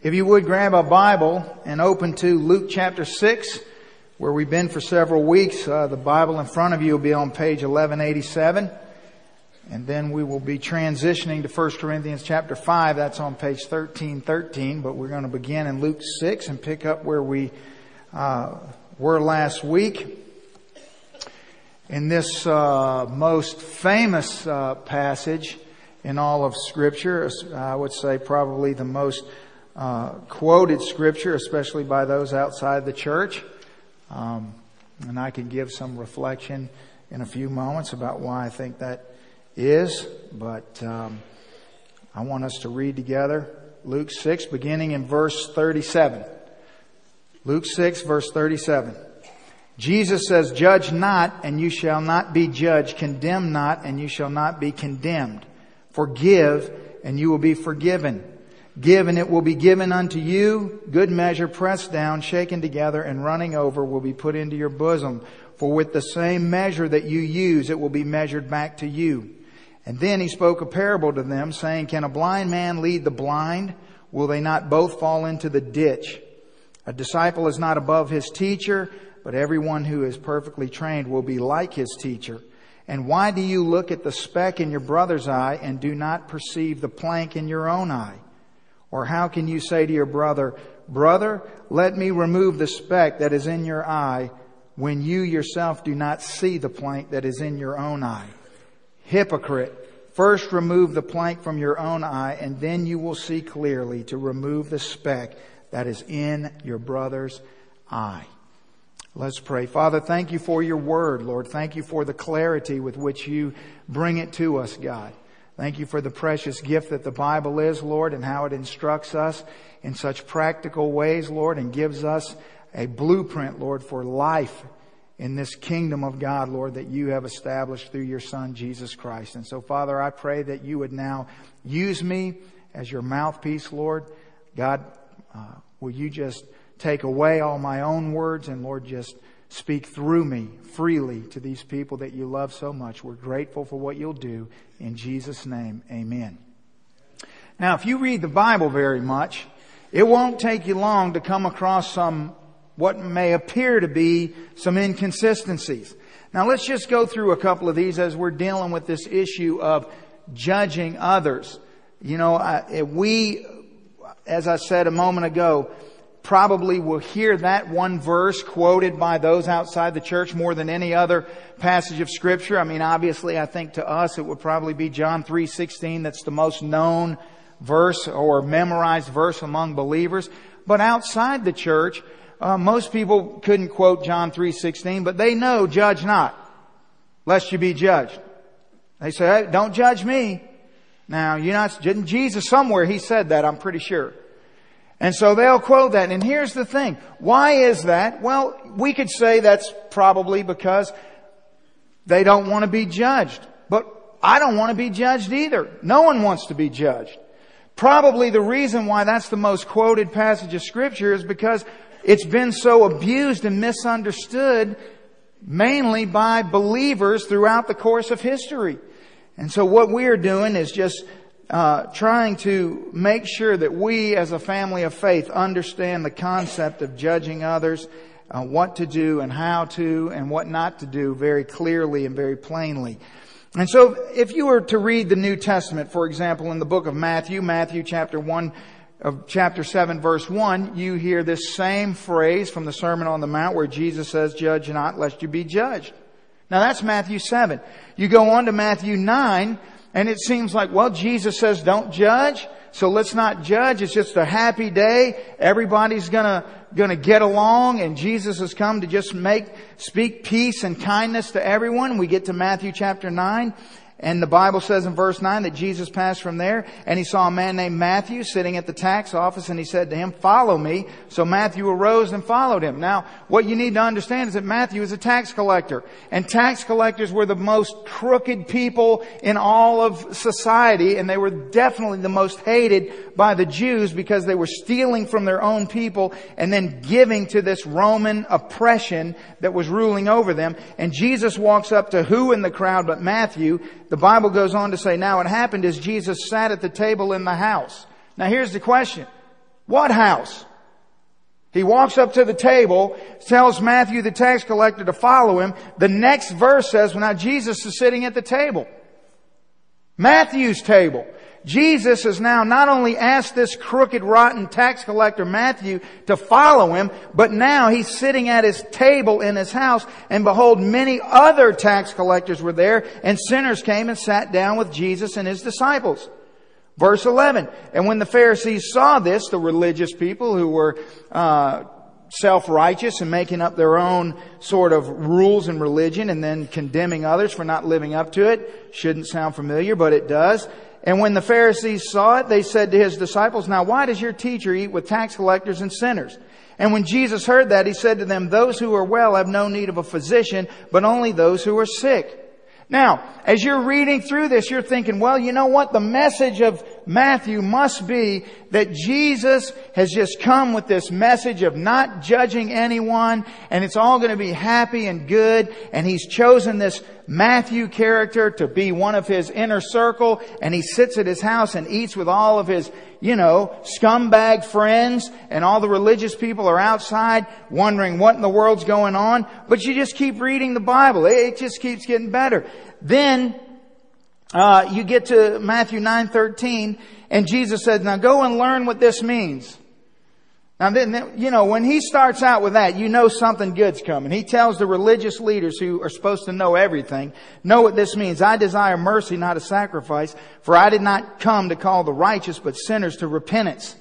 If you would grab a Bible and open to Luke chapter 6, where we've been for several weeks. Uh, the Bible in front of you will be on page 1187. And then we will be transitioning to 1 Corinthians chapter 5. That's on page 1313. But we're going to begin in Luke 6 and pick up where we uh, were last week. In this uh, most famous uh, passage in all of Scripture, I would say probably the most uh, quoted scripture, especially by those outside the church. Um, and I can give some reflection in a few moments about why I think that is. But um, I want us to read together Luke 6, beginning in verse 37. Luke 6, verse 37. Jesus says, Judge not, and you shall not be judged. Condemn not, and you shall not be condemned. Forgive, and you will be forgiven. Give and it will be given unto you. Good measure, pressed down, shaken together, and running over will be put into your bosom. For with the same measure that you use, it will be measured back to you. And then he spoke a parable to them, saying, Can a blind man lead the blind? Will they not both fall into the ditch? A disciple is not above his teacher, but everyone who is perfectly trained will be like his teacher. And why do you look at the speck in your brother's eye and do not perceive the plank in your own eye? Or how can you say to your brother, Brother, let me remove the speck that is in your eye when you yourself do not see the plank that is in your own eye? Hypocrite, first remove the plank from your own eye and then you will see clearly to remove the speck that is in your brother's eye. Let's pray. Father, thank you for your word, Lord. Thank you for the clarity with which you bring it to us, God. Thank you for the precious gift that the Bible is, Lord, and how it instructs us in such practical ways, Lord, and gives us a blueprint, Lord, for life in this kingdom of God, Lord, that you have established through your Son, Jesus Christ. And so, Father, I pray that you would now use me as your mouthpiece, Lord. God, uh, will you just take away all my own words and, Lord, just speak through me freely to these people that you love so much. We're grateful for what you'll do. In Jesus' name, amen. Now, if you read the Bible very much, it won't take you long to come across some, what may appear to be some inconsistencies. Now let's just go through a couple of these as we're dealing with this issue of judging others. You know, we, as I said a moment ago, probably will hear that one verse quoted by those outside the church more than any other passage of scripture. I mean, obviously, I think to us it would probably be John 3:16 that's the most known verse or memorized verse among believers. But outside the church, uh, most people couldn't quote John 3:16, but they know judge not lest you be judged. They say, hey, don't judge me. Now, you're not, Jesus somewhere he said that, I'm pretty sure. And so they'll quote that. And here's the thing. Why is that? Well, we could say that's probably because they don't want to be judged. But I don't want to be judged either. No one wants to be judged. Probably the reason why that's the most quoted passage of scripture is because it's been so abused and misunderstood mainly by believers throughout the course of history. And so what we are doing is just uh, trying to make sure that we as a family of faith understand the concept of judging others, uh, what to do and how to and what not to do very clearly and very plainly. And so if you were to read the New Testament, for example, in the book of Matthew, Matthew chapter 1, of chapter 7 verse 1, you hear this same phrase from the Sermon on the Mount where Jesus says, judge not lest you be judged. Now that's Matthew 7. You go on to Matthew 9, and it seems like, well, Jesus says don't judge, so let's not judge. It's just a happy day. Everybody's gonna, gonna get along and Jesus has come to just make, speak peace and kindness to everyone. We get to Matthew chapter 9 and the Bible says in verse 9 that Jesus passed from there and he saw a man named Matthew sitting at the tax office and he said to him, follow me. So Matthew arose and followed him. Now, what you need to understand is that Matthew is a tax collector and tax collectors were the most crooked people in all of society and they were definitely the most hated by the Jews because they were stealing from their own people and then giving to this Roman oppression that was ruling over them. And Jesus walks up to who in the crowd but Matthew the Bible goes on to say, now it happened as Jesus sat at the table in the house. Now here's the question. What house? He walks up to the table, tells Matthew the tax collector to follow him. The next verse says, well now Jesus is sitting at the table. Matthew's table. Jesus has now not only asked this crooked, rotten tax collector Matthew to follow him, but now he's sitting at his table in his house, and behold, many other tax collectors were there, and sinners came and sat down with Jesus and his disciples. Verse 11, and when the Pharisees saw this, the religious people who were uh, self-righteous and making up their own sort of rules in religion and then condemning others for not living up to it, shouldn't sound familiar, but it does. And when the Pharisees saw it, they said to his disciples, Now why does your teacher eat with tax collectors and sinners? And when Jesus heard that, he said to them, Those who are well have no need of a physician, but only those who are sick. Now, as you're reading through this, you're thinking, well, you know what? The message of Matthew must be that Jesus has just come with this message of not judging anyone and it's all going to be happy and good and he's chosen this Matthew character to be one of his inner circle and he sits at his house and eats with all of his, you know, scumbag friends and all the religious people are outside wondering what in the world's going on. But you just keep reading the Bible. It just keeps getting better. Then, uh, you get to Matthew 9:13 and Jesus says, "Now go and learn what this means." Now then, you know, when he starts out with that, you know something good's coming. He tells the religious leaders who are supposed to know everything, know what this means. I desire mercy, not a sacrifice, for I did not come to call the righteous, but sinners to repentance.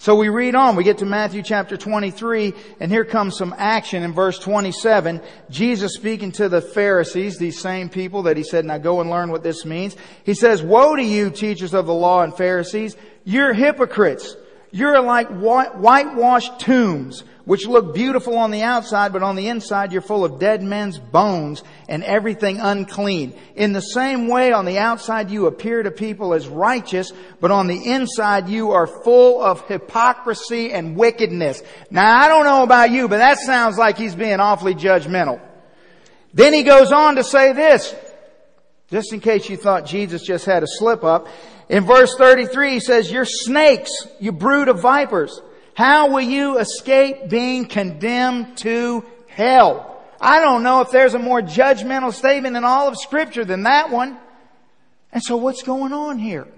So we read on, we get to Matthew chapter 23, and here comes some action in verse 27. Jesus speaking to the Pharisees, these same people that he said, now go and learn what this means. He says, woe to you, teachers of the law and Pharisees, you're hypocrites. You're like whitewashed tombs, which look beautiful on the outside, but on the inside you're full of dead men's bones and everything unclean. In the same way, on the outside you appear to people as righteous, but on the inside you are full of hypocrisy and wickedness. Now I don't know about you, but that sounds like he's being awfully judgmental. Then he goes on to say this, just in case you thought Jesus just had a slip up. In verse 33, he says, You're snakes, you brood of vipers. How will you escape being condemned to hell? I don't know if there's a more judgmental statement in all of scripture than that one. And so what's going on here?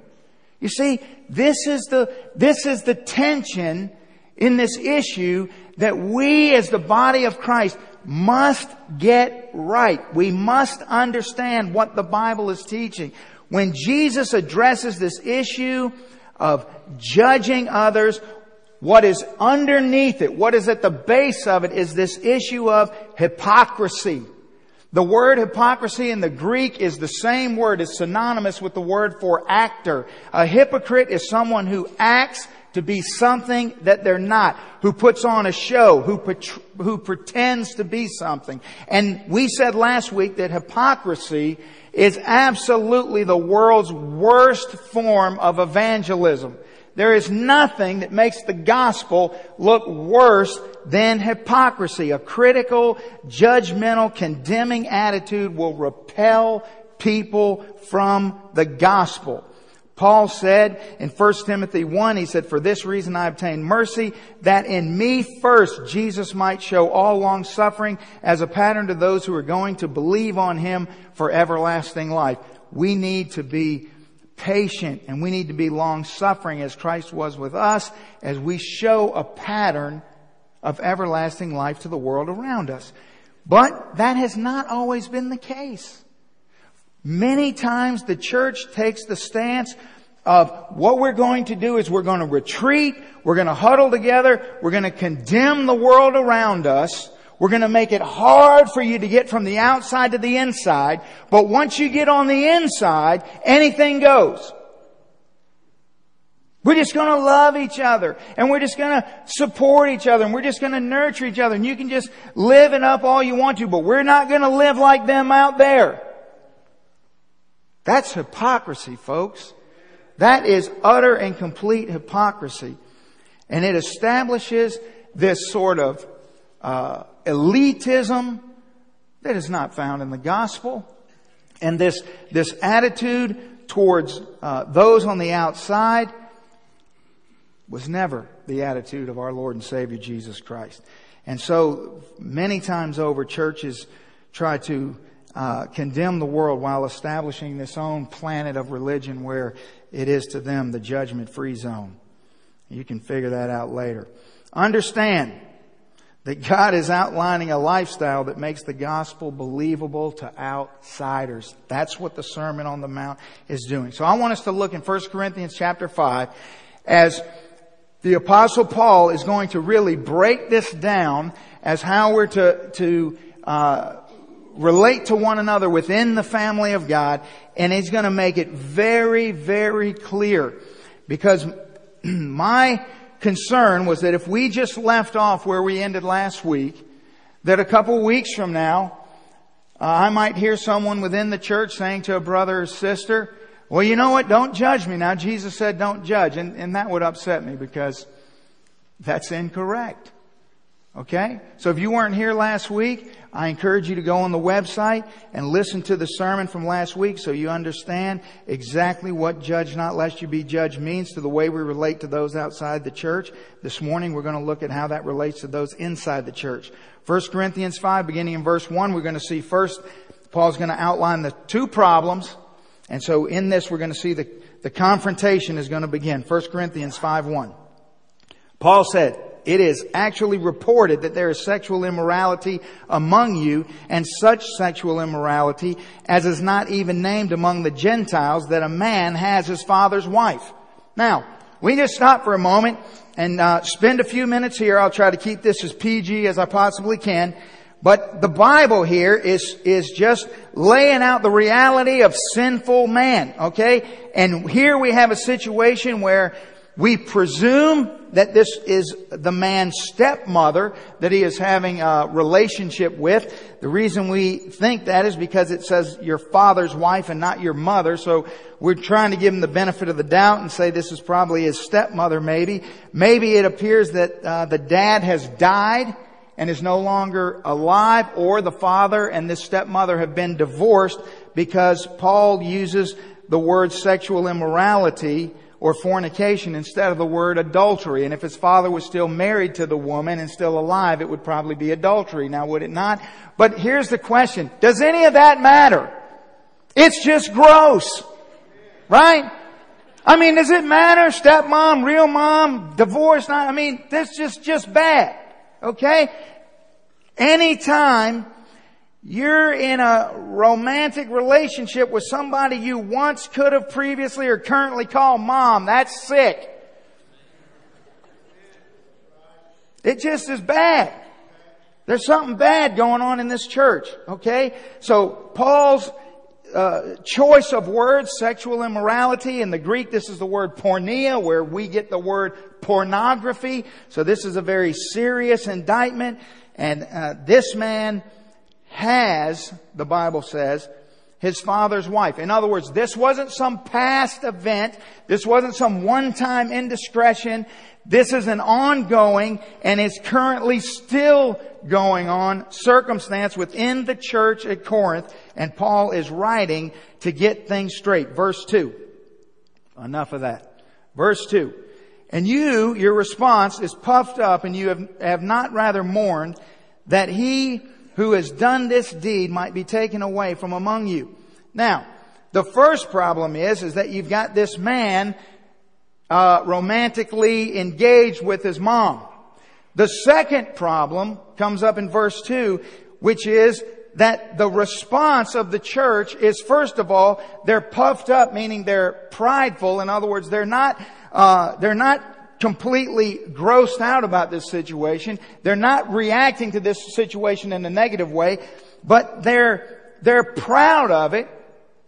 You see, this is the, this is the tension in this issue that we as the body of Christ must get right. We must understand what the Bible is teaching. When Jesus addresses this issue of judging others, what is underneath it, what is at the base of it is this issue of hypocrisy. The word hypocrisy in the Greek is the same word, it's synonymous with the word for actor. A hypocrite is someone who acts to be something that they're not, who puts on a show, who, who pretends to be something. And we said last week that hypocrisy is absolutely the world's worst form of evangelism. There is nothing that makes the gospel look worse than hypocrisy. A critical, judgmental, condemning attitude will repel people from the gospel. Paul said in 1 Timothy 1, he said, For this reason I obtained mercy, that in me first Jesus might show all long suffering as a pattern to those who are going to believe on him for everlasting life. We need to be patient and we need to be long suffering as Christ was with us as we show a pattern of everlasting life to the world around us. But that has not always been the case. Many times the church takes the stance of what we're going to do is we're going to retreat, we're going to huddle together, we're going to condemn the world around us, we're going to make it hard for you to get from the outside to the inside, but once you get on the inside, anything goes. We're just going to love each other and we're just going to support each other and we're just going to nurture each other and you can just live it up all you want to, but we're not going to live like them out there. That's hypocrisy, folks. That is utter and complete hypocrisy. And it establishes this sort of uh, elitism that is not found in the gospel. And this, this attitude towards uh, those on the outside was never the attitude of our Lord and Savior Jesus Christ. And so many times over, churches try to uh, condemn the world while establishing this own planet of religion where it is to them the judgment free zone. You can figure that out later. Understand that God is outlining a lifestyle that makes the gospel believable to outsiders. That's what the Sermon on the Mount is doing. So I want us to look in 1 Corinthians chapter 5 as the apostle Paul is going to really break this down as how we're to, to, uh, relate to one another within the family of God, and he's going to make it very, very clear. Because my concern was that if we just left off where we ended last week, that a couple weeks from now, uh, I might hear someone within the church saying to a brother or sister, well, you know what? Don't judge me. Now, Jesus said don't judge. And, and that would upset me because that's incorrect. Okay? So if you weren't here last week, I encourage you to go on the website and listen to the sermon from last week so you understand exactly what judge not lest you be judged means to the way we relate to those outside the church. This morning we're going to look at how that relates to those inside the church. 1 Corinthians 5 beginning in verse 1 we're going to see first Paul's going to outline the two problems and so in this we're going to see the, the confrontation is going to begin. 1 Corinthians 5 1. Paul said, it is actually reported that there is sexual immorality among you and such sexual immorality as is not even named among the Gentiles that a man has his father's wife. Now, we just stop for a moment and uh, spend a few minutes here. I'll try to keep this as PG as I possibly can. But the Bible here is, is just laying out the reality of sinful man, okay? And here we have a situation where we presume that this is the man's stepmother that he is having a relationship with. The reason we think that is because it says your father's wife and not your mother. So we're trying to give him the benefit of the doubt and say this is probably his stepmother maybe. Maybe it appears that uh, the dad has died and is no longer alive or the father and this stepmother have been divorced because Paul uses the word sexual immorality or fornication instead of the word adultery. And if his father was still married to the woman and still alive, it would probably be adultery. Now would it not? But here's the question. Does any of that matter? It's just gross. Right? I mean, does it matter? Stepmom, real mom, divorce? Not, I mean, that's just, just bad. Okay? Anytime you're in a romantic relationship with somebody you once could have previously or currently called mom. That's sick. It just is bad. There's something bad going on in this church, okay? So Paul's uh, choice of words, sexual immorality. In the Greek, this is the word porneia, where we get the word pornography. So this is a very serious indictment. And uh, this man has, the Bible says, his father's wife. In other words, this wasn't some past event. This wasn't some one-time indiscretion. This is an ongoing and is currently still going on circumstance within the church at Corinth. And Paul is writing to get things straight. Verse 2. Enough of that. Verse 2. And you, your response is puffed up and you have, have not rather mourned that he who has done this deed might be taken away from among you. Now, the first problem is, is that you've got this man, uh, romantically engaged with his mom. The second problem comes up in verse 2, which is that the response of the church is first of all, they're puffed up, meaning they're prideful. In other words, they're not, uh, they're not completely grossed out about this situation. They're not reacting to this situation in a negative way, but they're, they're proud of it.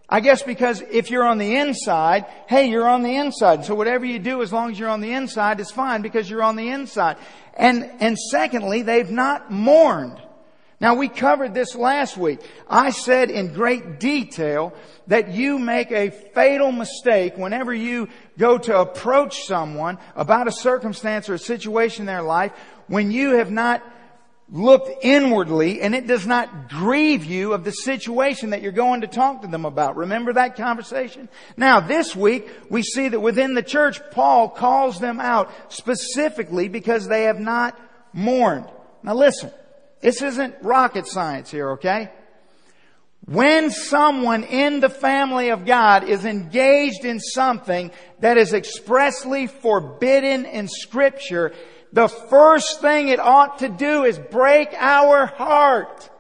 I guess because if you're on the inside, hey, you're on the inside. So whatever you do, as long as you're on the inside, is fine because you're on the inside. And, and secondly, they've not mourned. Now we covered this last week. I said in great detail that you make a fatal mistake whenever you go to approach someone about a circumstance or a situation in their life when you have not looked inwardly and it does not grieve you of the situation that you're going to talk to them about. Remember that conversation? Now this week we see that within the church Paul calls them out specifically because they have not mourned. Now listen, this isn't rocket science here, okay? When someone in the family of God is engaged in something that is expressly forbidden in scripture, the first thing it ought to do is break our heart.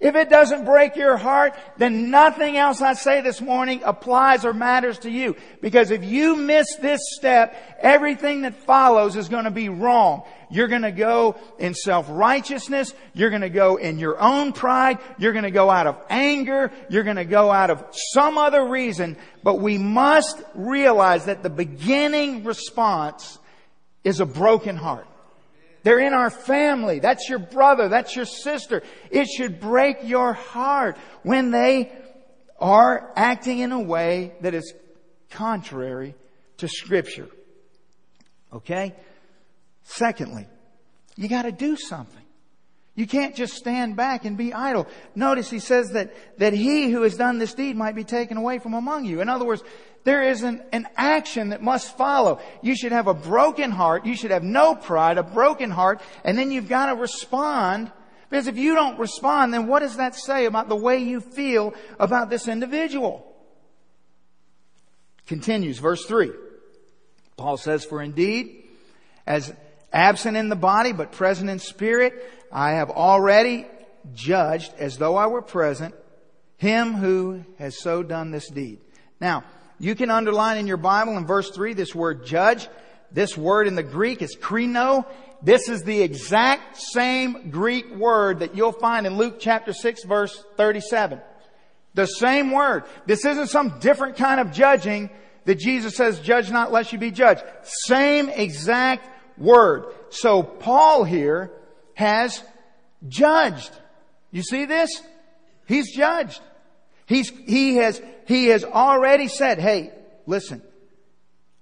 If it doesn't break your heart, then nothing else I say this morning applies or matters to you. Because if you miss this step, everything that follows is going to be wrong. You're going to go in self-righteousness. You're going to go in your own pride. You're going to go out of anger. You're going to go out of some other reason. But we must realize that the beginning response is a broken heart. They're in our family. That's your brother. That's your sister. It should break your heart when they are acting in a way that is contrary to scripture. Okay? Secondly, you gotta do something. You can't just stand back and be idle. Notice he says that, that he who has done this deed might be taken away from among you. In other words, there is an, an action that must follow. You should have a broken heart. You should have no pride, a broken heart, and then you've got to respond. Because if you don't respond, then what does that say about the way you feel about this individual? Continues, verse 3. Paul says, For indeed, as absent in the body, but present in spirit, I have already judged as though I were present him who has so done this deed. Now, you can underline in your Bible in verse 3 this word judge. This word in the Greek is krino. This is the exact same Greek word that you'll find in Luke chapter 6 verse 37. The same word. This isn't some different kind of judging that Jesus says, judge not lest you be judged. Same exact word. So Paul here has judged. You see this? He's judged. He's, he has, he has already said, hey, listen,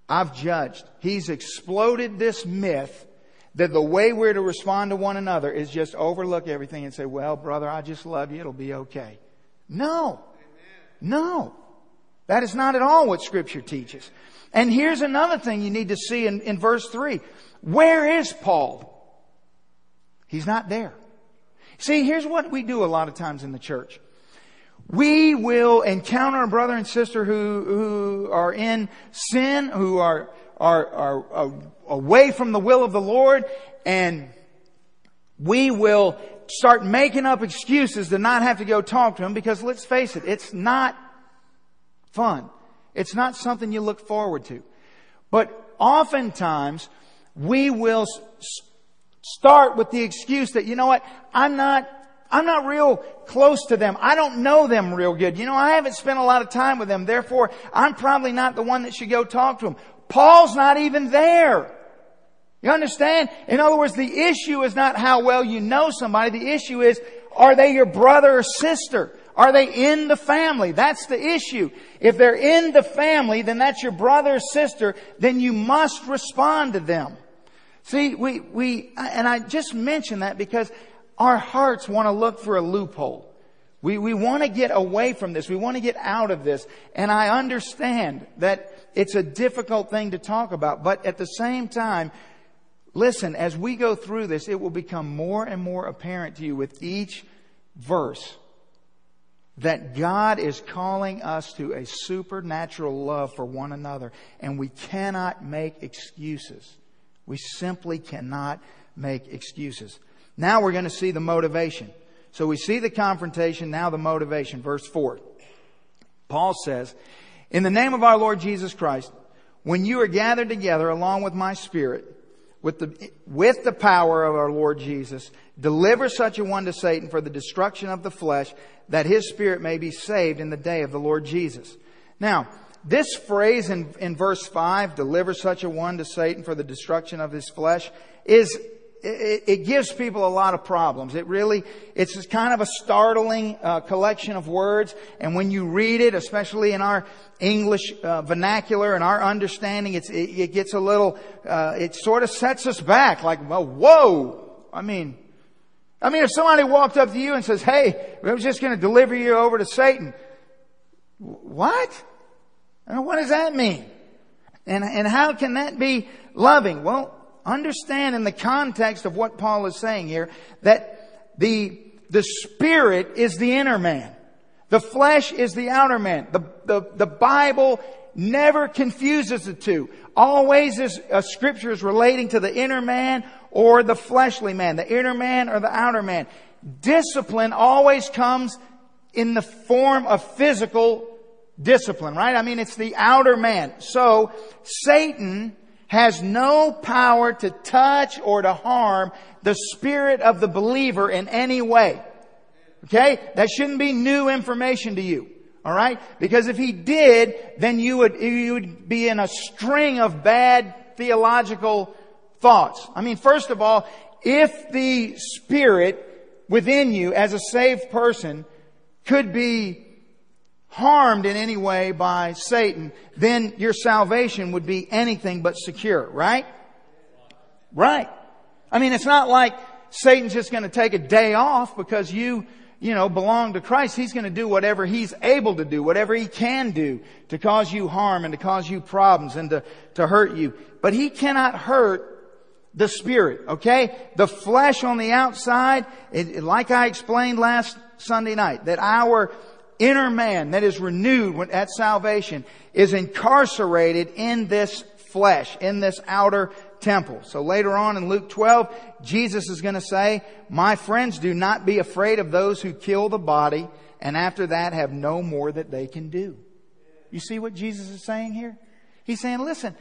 I've judged. He's exploded this myth that the way we're to respond to one another is just overlook everything and say, well, brother, I just love you. It'll be okay. No. No. That is not at all what scripture teaches. And here's another thing you need to see in, in verse three. Where is Paul? He's not there. See, here's what we do a lot of times in the church. We will encounter a brother and sister who, who are in sin, who are, are, are, are away from the will of the Lord, and we will start making up excuses to not have to go talk to them because let's face it, it's not fun. It's not something you look forward to. But oftentimes, we will start with the excuse that, you know what, I'm not, I'm not real close to them. I don't know them real good. You know, I haven't spent a lot of time with them. Therefore, I'm probably not the one that should go talk to them. Paul's not even there. You understand? In other words, the issue is not how well you know somebody. The issue is, are they your brother or sister? Are they in the family? That's the issue. If they're in the family, then that's your brother or sister, then you must respond to them. See, we, we, and I just mention that because our hearts want to look for a loophole. We, we want to get away from this. We want to get out of this. And I understand that it's a difficult thing to talk about. But at the same time, listen, as we go through this, it will become more and more apparent to you with each verse that God is calling us to a supernatural love for one another. And we cannot make excuses. We simply cannot make excuses. Now we're going to see the motivation. So we see the confrontation, now the motivation. Verse 4. Paul says, In the name of our Lord Jesus Christ, when you are gathered together along with my spirit, with the, with the power of our Lord Jesus, deliver such a one to Satan for the destruction of the flesh, that his spirit may be saved in the day of the Lord Jesus. Now, this phrase in, in verse 5, deliver such a one to Satan for the destruction of his flesh, is, it, it gives people a lot of problems. It really, it's kind of a startling uh, collection of words. And when you read it, especially in our English uh, vernacular and our understanding, it, it, gets a little, uh, it sort of sets us back like, well, whoa! I mean, I mean, if somebody walked up to you and says, hey, I was just going to deliver you over to Satan. What? what does that mean? And, and how can that be loving? Well, understand in the context of what Paul is saying here that the, the spirit is the inner man. The flesh is the outer man. The, the, the Bible never confuses the two. Always is, scripture is relating to the inner man or the fleshly man, the inner man or the outer man. Discipline always comes in the form of physical discipline, right? I mean, it's the outer man. So, Satan has no power to touch or to harm the spirit of the believer in any way. Okay? That shouldn't be new information to you. Alright? Because if he did, then you would, you would be in a string of bad theological thoughts. I mean, first of all, if the spirit within you as a saved person could be harmed in any way by Satan, then your salvation would be anything but secure, right? Right. I mean, it's not like Satan's just going to take a day off because you you know, belong to Christ, He's going to do whatever He's able to do, whatever He can do to cause you harm and to cause you problems and to, to hurt you. But He cannot hurt the Spirit, okay? The flesh on the outside, it, like I explained last Sunday night, that our inner man that is renewed at salvation is incarcerated in this flesh, in this outer temple. So later on in Luke 12, Jesus is going to say, My friends, do not be afraid of those who kill the body and after that have no more that they can do. You see what Jesus is saying here? He's saying, listen,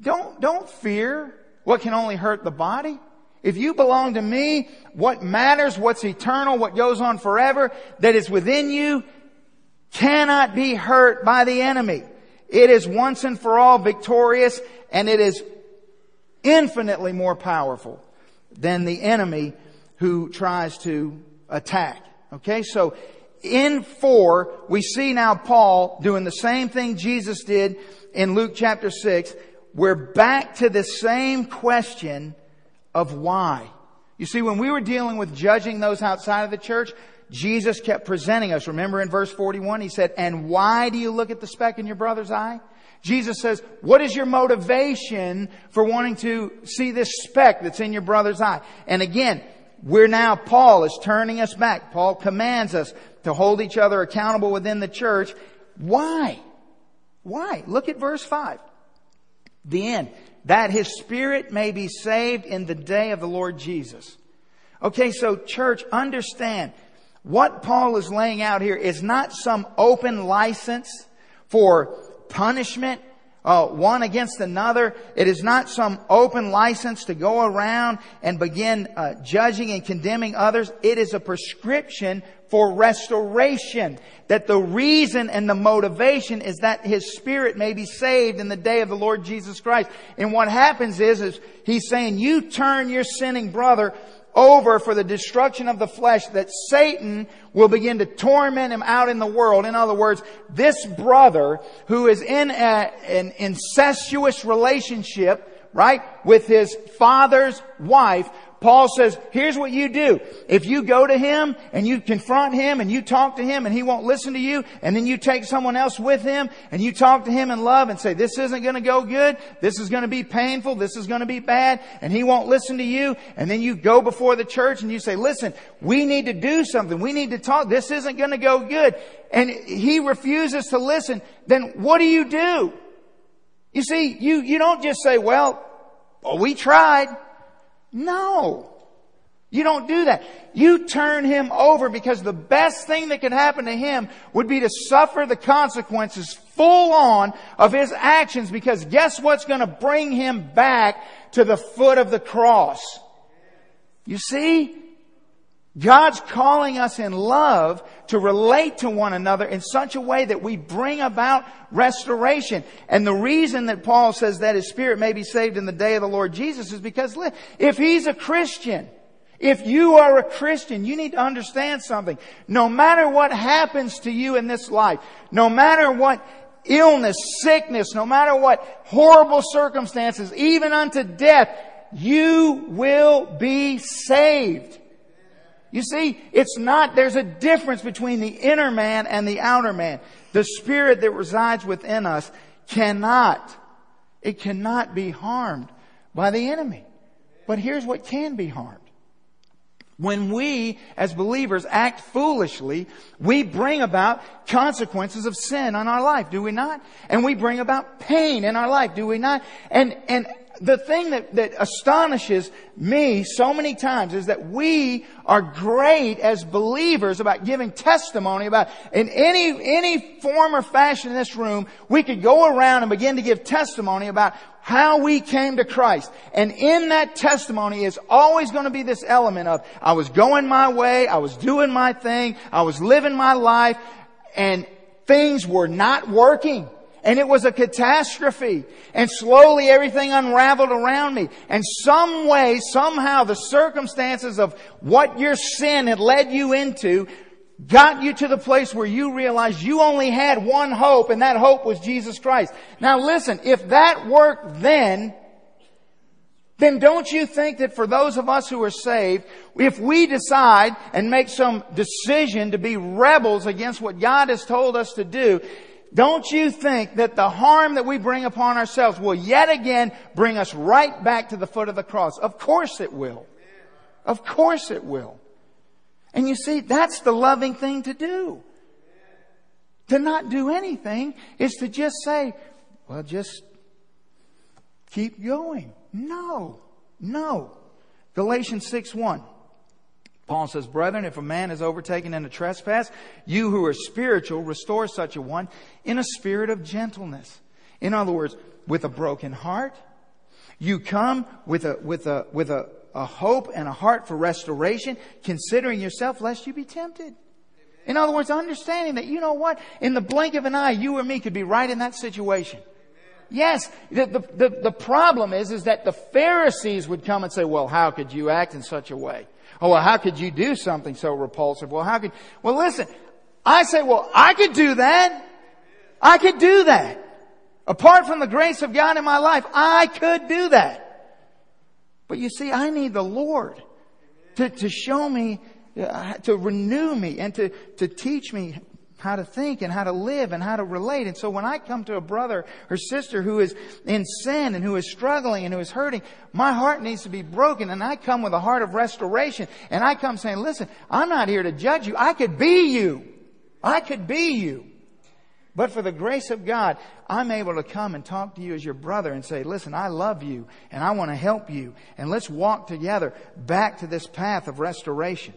don't, don't fear what can only hurt the body. If you belong to me, what matters, what's eternal, what goes on forever, that is within you, cannot be hurt by the enemy. It is once and for all victorious and it is infinitely more powerful than the enemy who tries to attack. Okay, so in four, we see now Paul doing the same thing Jesus did in Luke chapter six. We're back to the same question of why. You see, when we were dealing with judging those outside of the church, Jesus kept presenting us. Remember in verse 41, he said, and why do you look at the speck in your brother's eye? Jesus says, what is your motivation for wanting to see this speck that's in your brother's eye? And again, we're now, Paul is turning us back. Paul commands us to hold each other accountable within the church. Why? Why? Look at verse 5. The end. That his spirit may be saved in the day of the Lord Jesus. Okay, so church, understand what Paul is laying out here is not some open license for punishment, uh, one against another. It is not some open license to go around and begin uh, judging and condemning others. It is a prescription for restoration. That the reason and the motivation is that his spirit may be saved in the day of the Lord Jesus Christ. And what happens is, is he's saying, you turn your sinning brother over for the destruction of the flesh that Satan will begin to torment him out in the world. In other words, this brother who is in a, an incestuous relationship, right, with his father's wife Paul says, here's what you do. If you go to him and you confront him and you talk to him and he won't listen to you and then you take someone else with him and you talk to him in love and say, this isn't going to go good. This is going to be painful. This is going to be bad. And he won't listen to you. And then you go before the church and you say, listen, we need to do something. We need to talk. This isn't going to go good. And he refuses to listen. Then what do you do? You see, you, you don't just say, well, well we tried. No. You don't do that. You turn him over because the best thing that could happen to him would be to suffer the consequences full on of his actions because guess what's going to bring him back to the foot of the cross? You see? God's calling us in love to relate to one another in such a way that we bring about restoration. And the reason that Paul says that his spirit may be saved in the day of the Lord Jesus is because if he's a Christian, if you are a Christian, you need to understand something. No matter what happens to you in this life, no matter what illness, sickness, no matter what horrible circumstances, even unto death, you will be saved. You see, it's not, there's a difference between the inner man and the outer man. The spirit that resides within us cannot, it cannot be harmed by the enemy. But here's what can be harmed. When we, as believers, act foolishly, we bring about consequences of sin on our life, do we not? And we bring about pain in our life, do we not? And, and the thing that, that astonishes me so many times is that we are great as believers about giving testimony about in any, any form or fashion in this room, we could go around and begin to give testimony about how we came to Christ. And in that testimony is always going to be this element of, I was going my way, I was doing my thing, I was living my life, and things were not working. And it was a catastrophe. And slowly everything unraveled around me. And some way, somehow the circumstances of what your sin had led you into got you to the place where you realized you only had one hope and that hope was Jesus Christ. Now listen, if that worked then, then don't you think that for those of us who are saved, if we decide and make some decision to be rebels against what God has told us to do, don't you think that the harm that we bring upon ourselves will yet again bring us right back to the foot of the cross? Of course it will. Of course it will. And you see, that's the loving thing to do. To not do anything is to just say, well, just keep going. No, no. Galatians 6 1. Paul says, Brethren, if a man is overtaken in a trespass, you who are spiritual, restore such a one in a spirit of gentleness. In other words, with a broken heart. You come with a, with a, with a, a hope and a heart for restoration, considering yourself lest you be tempted. In other words, understanding that, you know what? In the blink of an eye, you or me could be right in that situation. Yes, the, the, the, problem is, is that the Pharisees would come and say, well, how could you act in such a way? Oh, well, how could you do something so repulsive? Well, how could, well, listen, I say, well, I could do that. I could do that. Apart from the grace of God in my life, I could do that. But you see, I need the Lord to, to show me, uh, to renew me and to, to teach me how to think and how to live and how to relate. And so when I come to a brother or sister who is in sin and who is struggling and who is hurting, my heart needs to be broken and I come with a heart of restoration and I come saying, listen, I'm not here to judge you. I could be you. I could be you. But for the grace of God, I'm able to come and talk to you as your brother and say, listen, I love you and I want to help you and let's walk together back to this path of restoration.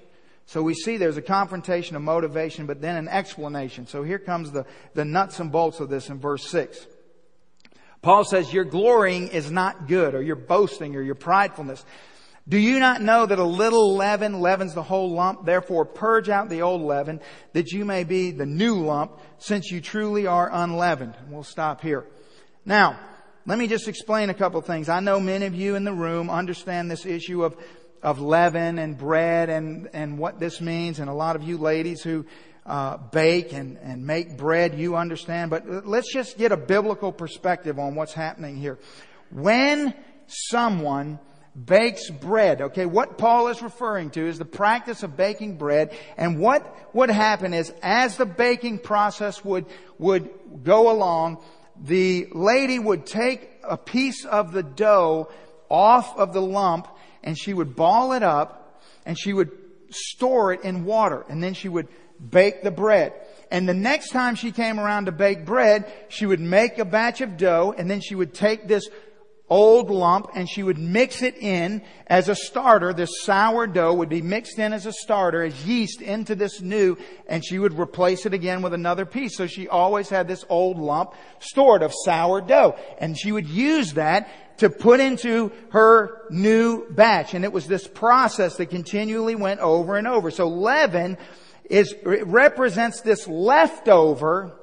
So we see there's a confrontation, a motivation, but then an explanation. So here comes the, the nuts and bolts of this in verse 6. Paul says, your glorying is not good, or your boasting, or your pridefulness. Do you not know that a little leaven leavens the whole lump? Therefore purge out the old leaven, that you may be the new lump, since you truly are unleavened. And we'll stop here. Now, let me just explain a couple things. I know many of you in the room understand this issue of of leaven and bread and, and what this means. And a lot of you ladies who uh, bake and, and make bread, you understand. But let's just get a biblical perspective on what's happening here. When someone bakes bread, okay, what Paul is referring to is the practice of baking bread. And what would happen is as the baking process would, would go along, the lady would take a piece of the dough off of the lump and she would ball it up and she would store it in water and then she would bake the bread. And the next time she came around to bake bread, she would make a batch of dough and then she would take this old lump and she would mix it in as a starter. This sour dough would be mixed in as a starter, as yeast into this new, and she would replace it again with another piece. So she always had this old lump stored of sour dough. And she would use that to put into her new batch. And it was this process that continually went over and over. So leaven is, represents this leftover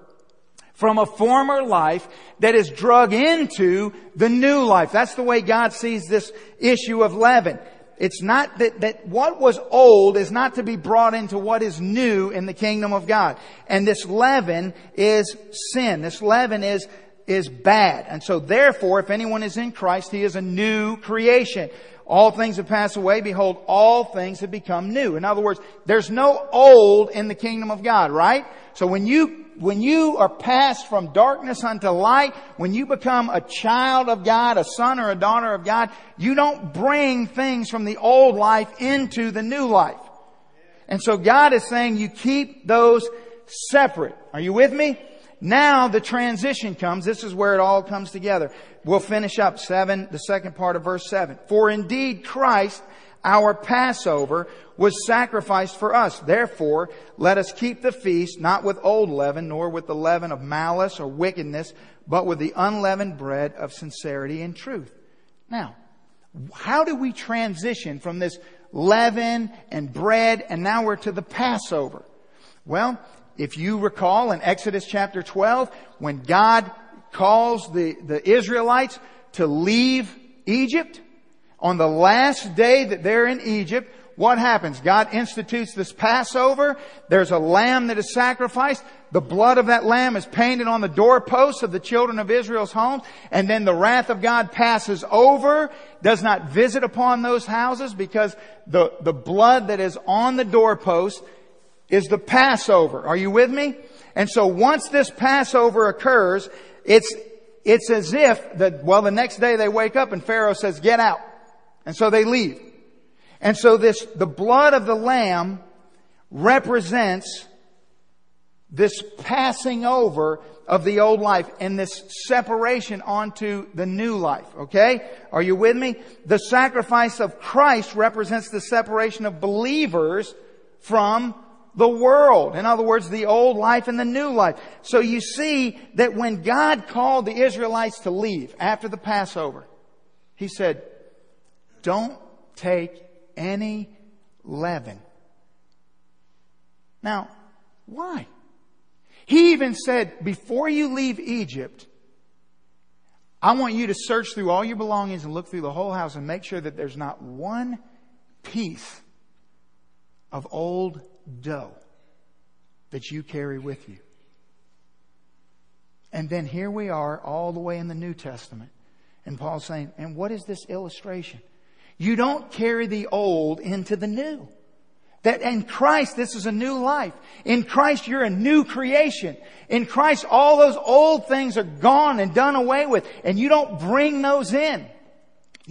from a former life that is drug into the new life. That's the way God sees this issue of leaven. It's not that, that what was old is not to be brought into what is new in the kingdom of God. And this leaven is sin. This leaven is is bad. And so therefore, if anyone is in Christ, he is a new creation. all things have passed away. Behold, all things have become new. In other words, there's no old in the kingdom of God, right? So when you, when you are passed from darkness unto light, when you become a child of God, a son or a daughter of God, you don't bring things from the old life into the new life. And so God is saying you keep those separate. Are you with me? Now the transition comes. This is where it all comes together. We'll finish up seven, the second part of verse seven. For indeed Christ, our Passover, was sacrificed for us. Therefore, let us keep the feast not with old leaven, nor with the leaven of malice or wickedness, but with the unleavened bread of sincerity and truth. Now, how do we transition from this leaven and bread and now we're to the Passover? Well, if you recall in Exodus chapter 12, when God calls the, the Israelites to leave Egypt, on the last day that they're in Egypt, what happens? God institutes this Passover. There's a lamb that is sacrificed. The blood of that lamb is painted on the doorposts of the children of Israel's homes. And then the wrath of God passes over, does not visit upon those houses because the, the blood that is on the doorpost is the Passover. Are you with me? And so once this Passover occurs, it's, it's as if that, well, the next day they wake up and Pharaoh says, get out. And so they leave. And so this, the blood of the lamb represents this passing over of the old life and this separation onto the new life. Okay? Are you with me? The sacrifice of Christ represents the separation of believers from the world. In other words, the old life and the new life. So you see that when God called the Israelites to leave after the Passover, He said, don't take any leaven. Now, why? He even said, before you leave Egypt, I want you to search through all your belongings and look through the whole house and make sure that there's not one piece of old dough that you carry with you. And then here we are all the way in the New Testament. And Paul's saying, and what is this illustration? You don't carry the old into the new. That in Christ, this is a new life. In Christ, you're a new creation. In Christ, all those old things are gone and done away with, and you don't bring those in.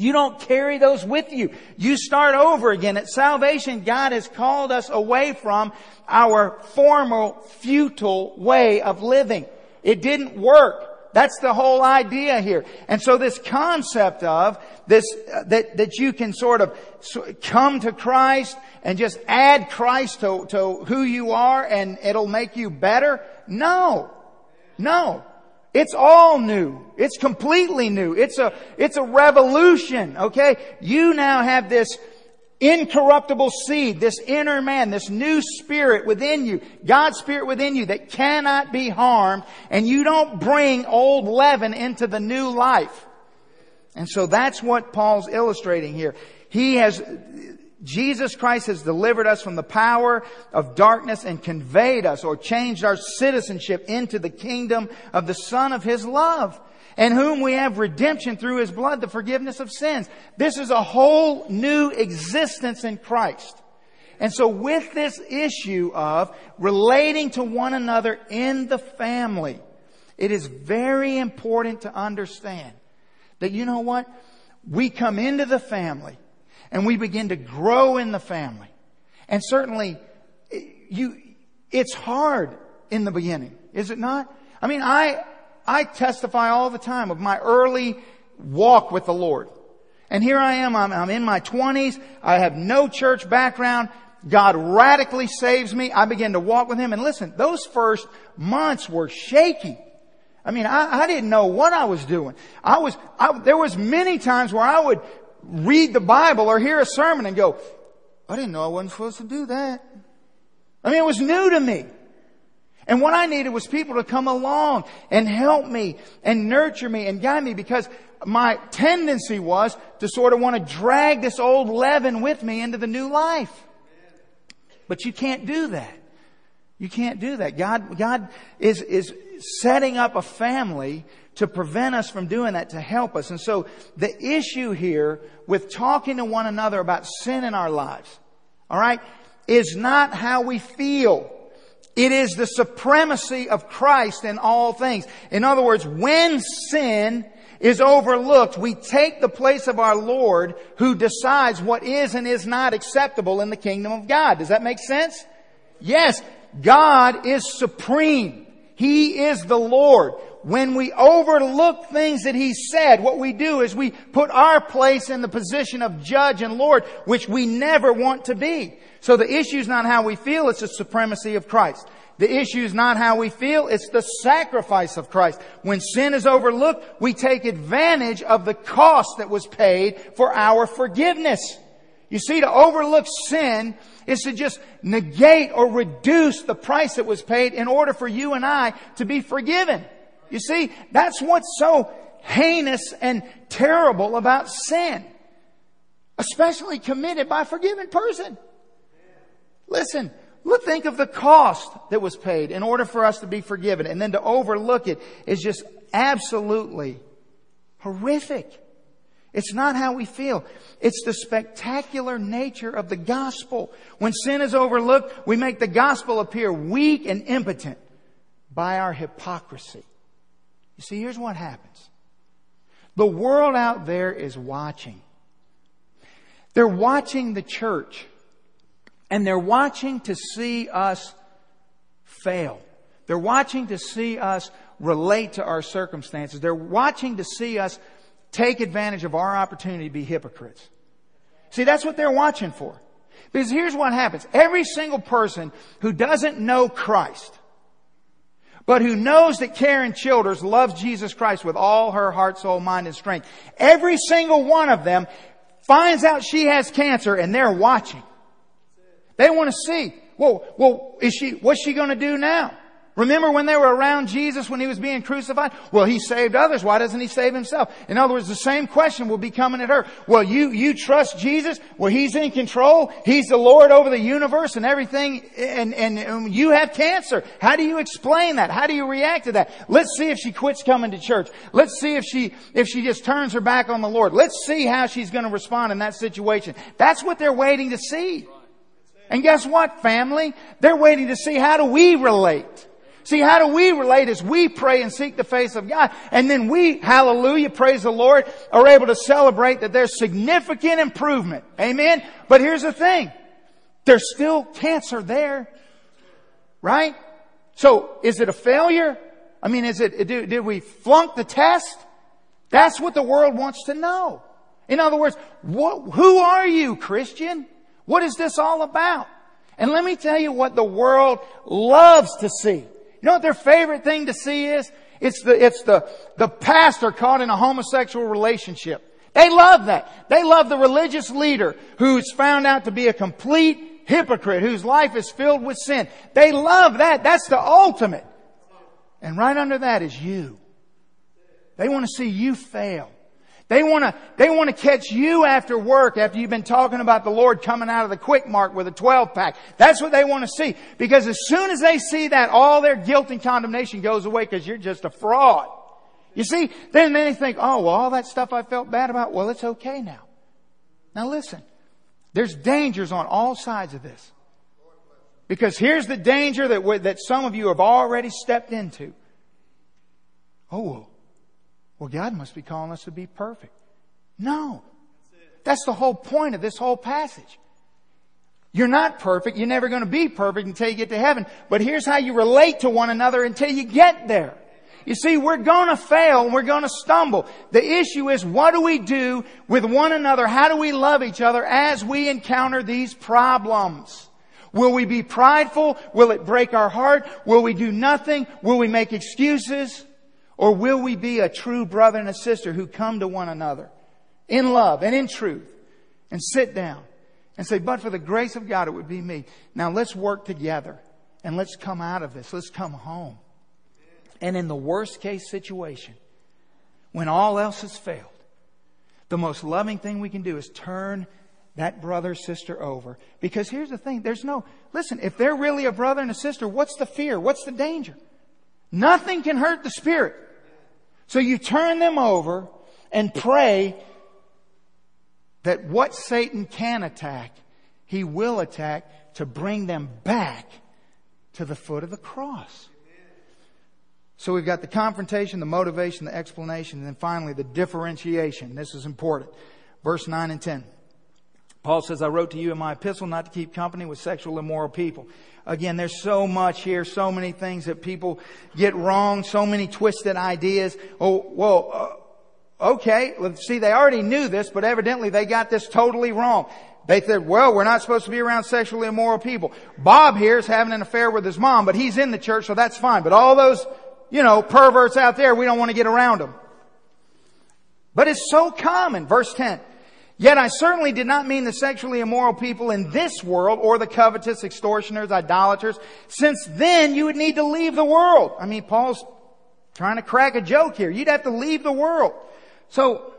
You don't carry those with you. You start over again. At salvation, God has called us away from our former futile way of living. It didn't work. That's the whole idea here. And so this concept of this, uh, that, that you can sort of come to Christ and just add Christ to, to who you are and it'll make you better. No. No. It's all new. It's completely new. It's a, it's a revolution, okay? You now have this incorruptible seed, this inner man, this new spirit within you, God's spirit within you that cannot be harmed, and you don't bring old leaven into the new life. And so that's what Paul's illustrating here. He has, Jesus Christ has delivered us from the power of darkness and conveyed us or changed our citizenship into the kingdom of the Son of His love and whom we have redemption through His blood, the forgiveness of sins. This is a whole new existence in Christ. And so with this issue of relating to one another in the family, it is very important to understand that you know what? We come into the family and we begin to grow in the family. And certainly, you, it's hard in the beginning, is it not? I mean, I, I testify all the time of my early walk with the Lord. And here I am, I'm, I'm in my twenties, I have no church background, God radically saves me, I begin to walk with Him, and listen, those first months were shaky. I mean, I, I didn't know what I was doing. I was, I, there was many times where I would read the Bible or hear a sermon and go, I didn't know I wasn't supposed to do that. I mean, it was new to me. And what I needed was people to come along and help me and nurture me and guide me because my tendency was to sort of want to drag this old leaven with me into the new life. But you can't do that. You can't do that. God, God is, is setting up a family to prevent us from doing that, to help us. And so the issue here with talking to one another about sin in our lives, all right, is not how we feel. It is the supremacy of Christ in all things. In other words, when sin is overlooked, we take the place of our Lord who decides what is and is not acceptable in the kingdom of God. Does that make sense? Yes, God is supreme. He is the Lord. When we overlook things that He said, what we do is we put our place in the position of judge and Lord, which we never want to be. So the issue is not how we feel, it's the supremacy of Christ. The issue is not how we feel, it's the sacrifice of Christ. When sin is overlooked, we take advantage of the cost that was paid for our forgiveness. You see, to overlook sin is to just negate or reduce the price that was paid in order for you and I to be forgiven. You see, that's what's so heinous and terrible about sin. Especially committed by a forgiven person. Listen, Look, think of the cost that was paid in order for us to be forgiven. And then to overlook it is just absolutely horrific. It's not how we feel. It's the spectacular nature of the gospel. When sin is overlooked, we make the gospel appear weak and impotent by our hypocrisy. You see, here's what happens. The world out there is watching. They're watching the church and they're watching to see us fail. They're watching to see us relate to our circumstances. They're watching to see us take advantage of our opportunity to be hypocrites. See, that's what they're watching for. Because here's what happens. Every single person who doesn't know Christ, but who knows that Karen Childers loves Jesus Christ with all her heart, soul, mind, and strength, every single one of them finds out she has cancer and they're watching. They want to see, well, well, is she, what's she going to do now? Remember when they were around Jesus when he was being crucified? Well, he saved others. Why doesn't he save himself? In other words, the same question will be coming at her. Well, you, you trust Jesus? Well, he's in control. He's the Lord over the universe and everything. And, and, and you have cancer. How do you explain that? How do you react to that? Let's see if she quits coming to church. Let's see if she, if she just turns her back on the Lord. Let's see how she's going to respond in that situation. That's what they're waiting to see. And guess what, family? They're waiting to see how do we relate. See, how do we relate as we pray and seek the face of God? And then we, hallelujah, praise the Lord, are able to celebrate that there's significant improvement. Amen? But here's the thing. There's still cancer there. Right? So, is it a failure? I mean, is it, did, did we flunk the test? That's what the world wants to know. In other words, what, who are you, Christian? What is this all about? And let me tell you what the world loves to see. You know what their favorite thing to see is? It's the, it's the, the pastor caught in a homosexual relationship. They love that. They love the religious leader who's found out to be a complete hypocrite, whose life is filled with sin. They love that. That's the ultimate. And right under that is you. They want to see you fail. They want to, they want to catch you after work after you've been talking about the Lord coming out of the quick mark with a 12 pack. That's what they want to see. Because as soon as they see that, all their guilt and condemnation goes away because you're just a fraud. You see, then, they think, oh, well, all that stuff I felt bad about, well, it's okay now. Now listen, there's dangers on all sides of this. Because here's the danger that, that some of you have already stepped into. Oh, well, God must be calling us to be perfect. No. That's the whole point of this whole passage. You're not perfect. You're never going to be perfect until you get to heaven. But here's how you relate to one another until you get there. You see, we're going to fail and we're going to stumble. The issue is what do we do with one another? How do we love each other as we encounter these problems? Will we be prideful? Will it break our heart? Will we do nothing? Will we make excuses? Or will we be a true brother and a sister who come to one another in love and in truth and sit down and say, but for the grace of God, it would be me. Now let's work together and let's come out of this. Let's come home. And in the worst case situation, when all else has failed, the most loving thing we can do is turn that brother sister over. Because here's the thing, there's no, listen, if they're really a brother and a sister, what's the fear? What's the danger? Nothing can hurt the spirit. So you turn them over and pray that what Satan can attack, he will attack to bring them back to the foot of the cross. So we've got the confrontation, the motivation, the explanation, and then finally the differentiation. This is important. Verse 9 and 10. Paul says, I wrote to you in my epistle not to keep company with sexual immoral people. Again, there's so much here, so many things that people get wrong, so many twisted ideas. Oh, well, uh, okay, see, they already knew this, but evidently they got this totally wrong. They said, well, we're not supposed to be around sexually immoral people. Bob here is having an affair with his mom, but he's in the church, so that's fine. But all those, you know, perverts out there, we don't want to get around them. But it's so common. Verse 10. Yet I certainly did not mean the sexually immoral people in this world or the covetous, extortioners, idolaters, since then you would need to leave the world. I mean, Paul's trying to crack a joke here. You'd have to leave the world. So,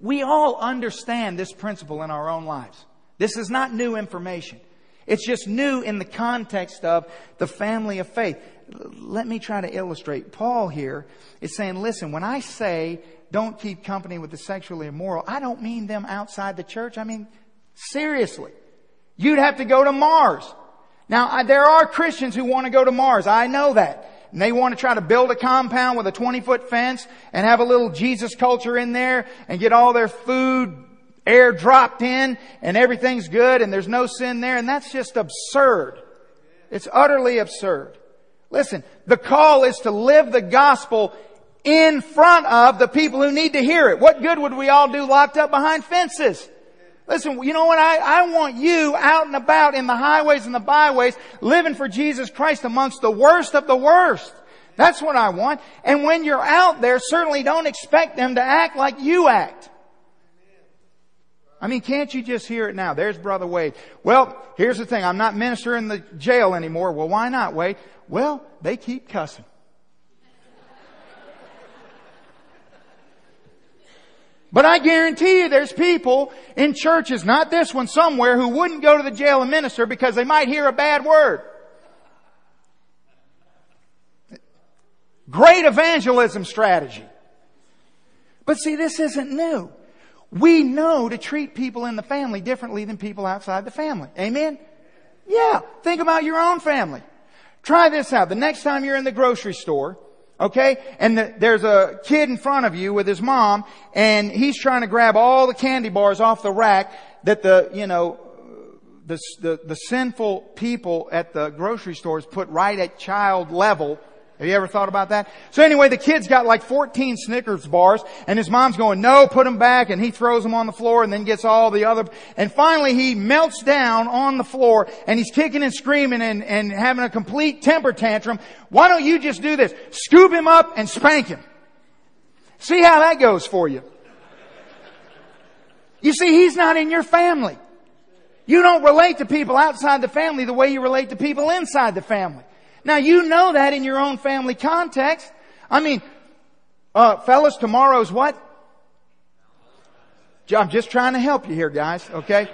we all understand this principle in our own lives. This is not new information. It's just new in the context of the family of faith. Let me try to illustrate. Paul here is saying, listen, when I say don't keep company with the sexually immoral, I don't mean them outside the church. I mean, seriously. You'd have to go to Mars. Now, there are Christians who want to go to Mars. I know that. And they want to try to build a compound with a 20 foot fence and have a little Jesus culture in there and get all their food air dropped in and everything's good and there's no sin there. And that's just absurd. It's utterly absurd. Listen, the call is to live the gospel in front of the people who need to hear it. What good would we all do locked up behind fences? Listen, you know what? I, I want you out and about in the highways and the byways, living for Jesus Christ amongst the worst of the worst. That's what I want. And when you're out there, certainly don't expect them to act like you act. I mean, can't you just hear it now? There's Brother Wade. Well, here's the thing. I'm not ministering in the jail anymore. Well, why not, Wade? Well, they keep cussing. But I guarantee you there's people in churches, not this one, somewhere, who wouldn't go to the jail and minister because they might hear a bad word. Great evangelism strategy. But see, this isn't new. We know to treat people in the family differently than people outside the family. Amen? Yeah. Think about your own family. Try this out. The next time you're in the grocery store, Okay? And the, there's a kid in front of you with his mom, and he's trying to grab all the candy bars off the rack that the, you know, the, the, the sinful people at the grocery stores put right at child level have you ever thought about that? So anyway, the kid's got like 14 Snickers bars and his mom's going, no, put them back and he throws them on the floor and then gets all the other, and finally he melts down on the floor and he's kicking and screaming and, and having a complete temper tantrum. Why don't you just do this? Scoop him up and spank him. See how that goes for you. You see, he's not in your family. You don't relate to people outside the family the way you relate to people inside the family. Now you know that in your own family context. I mean, uh, fellas, tomorrow's what? I'm just trying to help you here, guys, okay?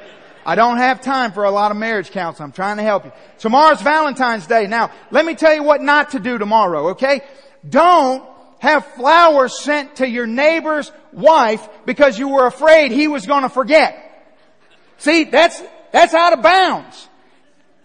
I don't have time for a lot of marriage counsel. I'm trying to help you. Tomorrow's Valentine's Day. Now, let me tell you what not to do tomorrow, okay? Don't have flowers sent to your neighbor's wife because you were afraid he was going to forget. See, that's, that's out of bounds.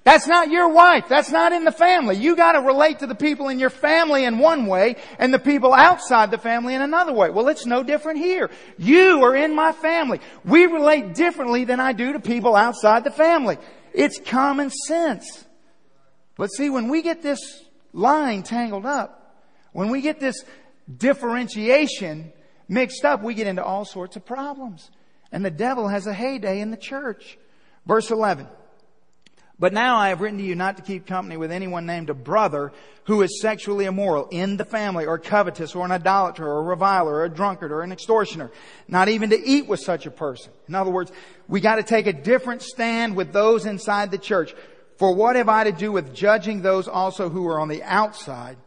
That's not your wife. That's not in the family. You gotta relate to the people in your family in one way and the people outside the family in another way. Well, it's no different here. You are in my family. We relate differently than I do to people outside the family. It's common sense. But see, when we get this line tangled up, when we get this differentiation mixed up, we get into all sorts of problems. And the devil has a heyday in the church. Verse 11. But now I have written to you not to keep company with anyone named a brother who is sexually immoral in the family or covetous or an idolater or a reviler or a drunkard or an extortioner. Not even to eat with such a person. In other words, we got to take a different stand with those inside the church. For what have I to do with judging those also who are on the outside?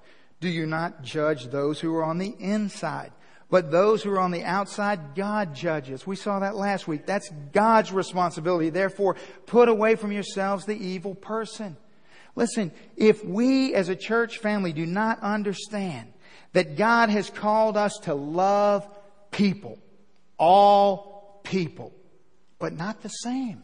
Do you not judge those who are on the inside? But those who are on the outside, God judges. We saw that last week. That's God's responsibility. Therefore, put away from yourselves the evil person. Listen, if we as a church family do not understand that God has called us to love people. All people. But not the same.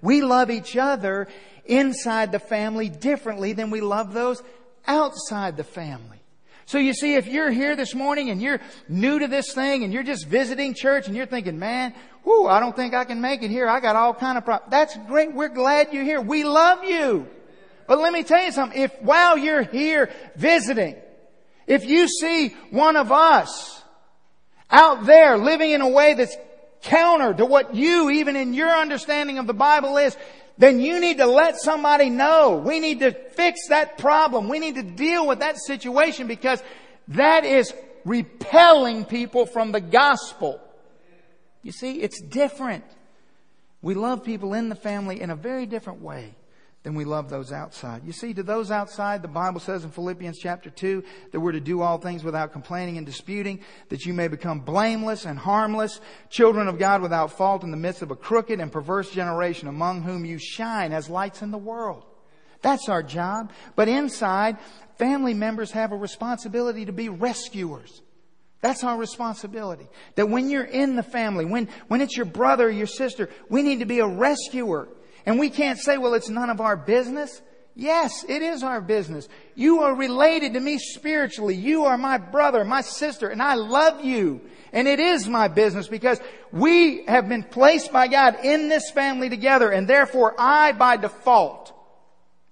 We love each other inside the family differently than we love those outside the family. So you see, if you're here this morning and you're new to this thing and you're just visiting church and you're thinking, man, whoo, I don't think I can make it here. I got all kind of problems. That's great. We're glad you're here. We love you. But let me tell you something. If while you're here visiting, if you see one of us out there living in a way that's counter to what you, even in your understanding of the Bible is, then you need to let somebody know. We need to fix that problem. We need to deal with that situation because that is repelling people from the gospel. You see, it's different. We love people in the family in a very different way than we love those outside. You see, to those outside, the Bible says in Philippians chapter 2 that we're to do all things without complaining and disputing, that you may become blameless and harmless, children of God without fault in the midst of a crooked and perverse generation among whom you shine as lights in the world. That's our job. But inside, family members have a responsibility to be rescuers. That's our responsibility. That when you're in the family, when, when it's your brother or your sister, we need to be a rescuer. And we can't say, well, it's none of our business. Yes, it is our business. You are related to me spiritually. You are my brother, my sister, and I love you. And it is my business because we have been placed by God in this family together and therefore I by default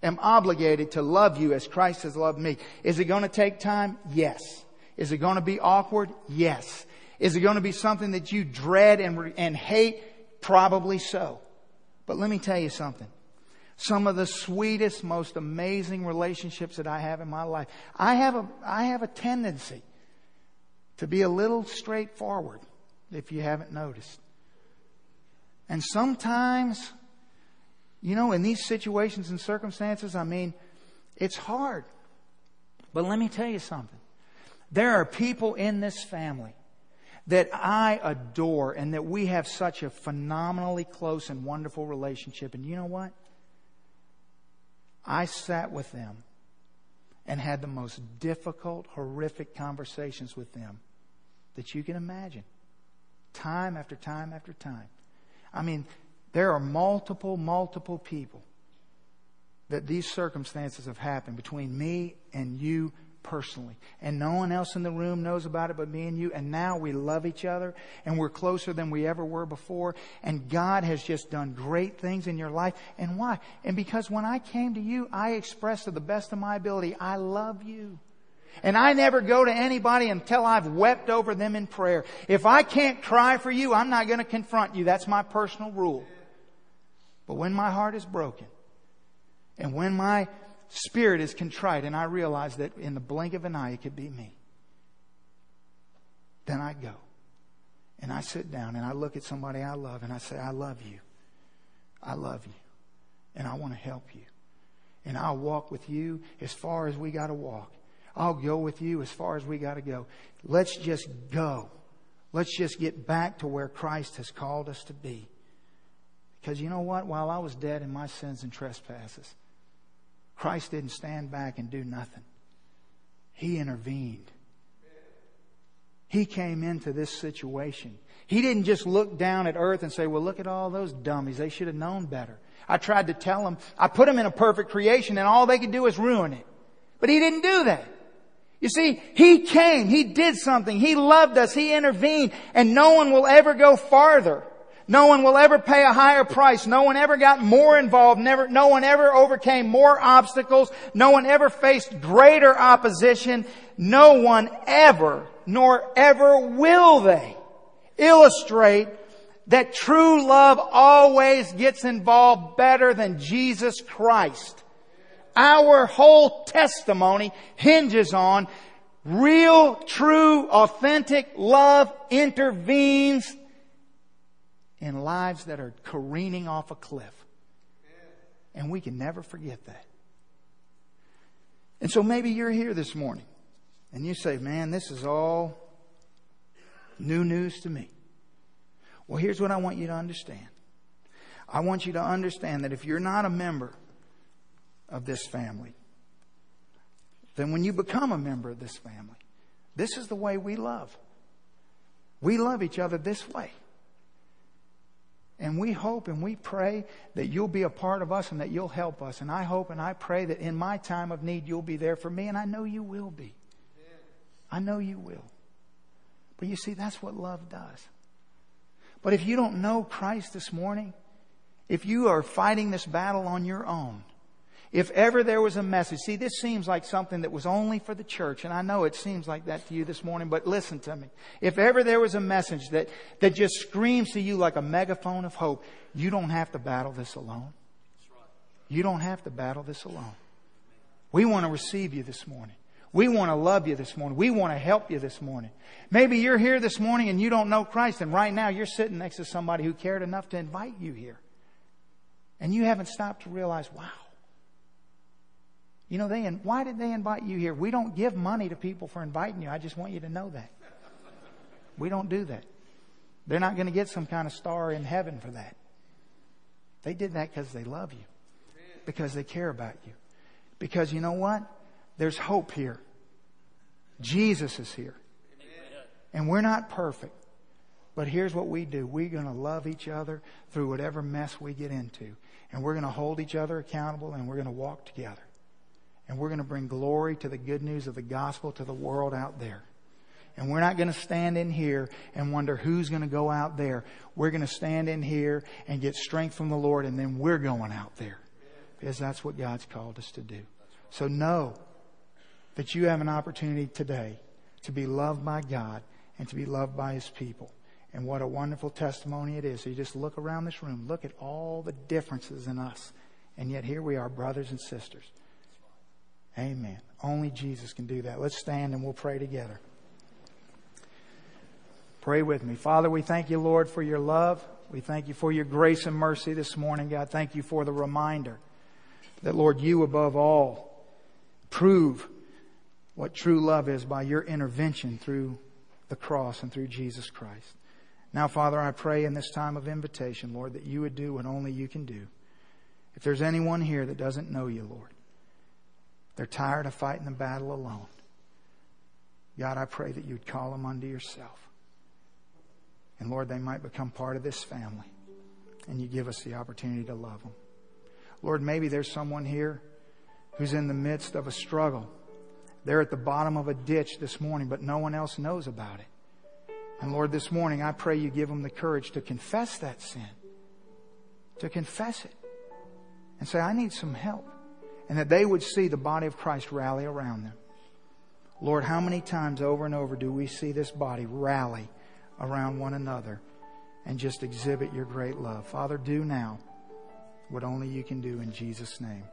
am obligated to love you as Christ has loved me. Is it going to take time? Yes. Is it going to be awkward? Yes. Is it going to be something that you dread and, and hate? Probably so. But let me tell you something. Some of the sweetest, most amazing relationships that I have in my life. I have a, I have a tendency to be a little straightforward, if you haven't noticed. And sometimes, you know, in these situations and circumstances, I mean, it's hard. But let me tell you something. There are people in this family that I adore and that we have such a phenomenally close and wonderful relationship. And you know what? I sat with them and had the most difficult, horrific conversations with them that you can imagine. Time after time after time. I mean, there are multiple, multiple people that these circumstances have happened between me and you personally. And no one else in the room knows about it but me and you. And now we love each other and we're closer than we ever were before. And God has just done great things in your life. And why? And because when I came to you, I expressed to the best of my ability, I love you. And I never go to anybody until I've wept over them in prayer. If I can't cry for you, I'm not going to confront you. That's my personal rule. But when my heart is broken, and when my spirit is contrite and I realize that in the blink of an eye it could be me, then I go. And I sit down and I look at somebody I love and I say, I love you. I love you. And I want to help you. And I'll walk with you as far as we got to walk. I'll go with you as far as we got to go. Let's just go. Let's just get back to where Christ has called us to be. Because you know what? While I was dead in my sins and trespasses, Christ didn't stand back and do nothing. He intervened. He came into this situation. He didn't just look down at earth and say, well, look at all those dummies. They should have known better. I tried to tell them, I put them in a perfect creation and all they could do is ruin it. But he didn't do that. You see, he came, he did something, he loved us, he intervened, and no one will ever go farther no one will ever pay a higher price. No one ever got more involved. Never, no one ever overcame more obstacles. No one ever faced greater opposition. No one ever, nor ever will they illustrate that true love always gets involved better than Jesus Christ. Our whole testimony hinges on real, true, authentic love intervenes in lives that are careening off a cliff. And we can never forget that. And so maybe you're here this morning and you say, man, this is all new news to me. Well, here's what I want you to understand. I want you to understand that if you're not a member of this family, then when you become a member of this family, this is the way we love. We love each other this way. And we hope and we pray that you'll be a part of us and that you'll help us. And I hope and I pray that in my time of need, you'll be there for me. And I know you will be. I know you will. But you see, that's what love does. But if you don't know Christ this morning, if you are fighting this battle on your own, if ever there was a message, see, this seems like something that was only for the church, and I know it seems like that to you this morning, but listen to me. If ever there was a message that, that just screams to you like a megaphone of hope, you don't have to battle this alone. You don't have to battle this alone. We want to receive you this morning. We want to love you this morning. We want to help you this morning. Maybe you're here this morning and you don't know Christ, and right now you're sitting next to somebody who cared enough to invite you here. And you haven't stopped to realize, wow, you know, they, and why did they invite you here? We don't give money to people for inviting you. I just want you to know that. We don't do that. They're not going to get some kind of star in heaven for that. They did that because they love you, because they care about you. Because you know what? There's hope here. Jesus is here. And we're not perfect. But here's what we do. We're going to love each other through whatever mess we get into. And we're going to hold each other accountable and we're going to walk together. And we're going to bring glory to the good news of the gospel to the world out there. And we're not going to stand in here and wonder who's going to go out there. We're going to stand in here and get strength from the Lord and then we're going out there. Because that's what God's called us to do. So know that you have an opportunity today to be loved by God and to be loved by His people. And what a wonderful testimony it is. So you just look around this room, look at all the differences in us. And yet here we are, brothers and sisters. Amen. Only Jesus can do that. Let's stand and we'll pray together. Pray with me. Father, we thank you, Lord, for your love. We thank you for your grace and mercy this morning, God. Thank you for the reminder that, Lord, you above all prove what true love is by your intervention through the cross and through Jesus Christ. Now, Father, I pray in this time of invitation, Lord, that you would do what only you can do. If there's anyone here that doesn't know you, Lord, they're tired of fighting the battle alone. God, I pray that you'd call them unto yourself. And Lord, they might become part of this family. And you give us the opportunity to love them. Lord, maybe there's someone here who's in the midst of a struggle. They're at the bottom of a ditch this morning, but no one else knows about it. And Lord, this morning I pray you give them the courage to confess that sin, to confess it, and say, I need some help and that they would see the body of Christ rally around them. Lord, how many times over and over do we see this body rally around one another and just exhibit your great love? Father, do now what only you can do in Jesus' name.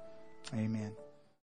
Amen.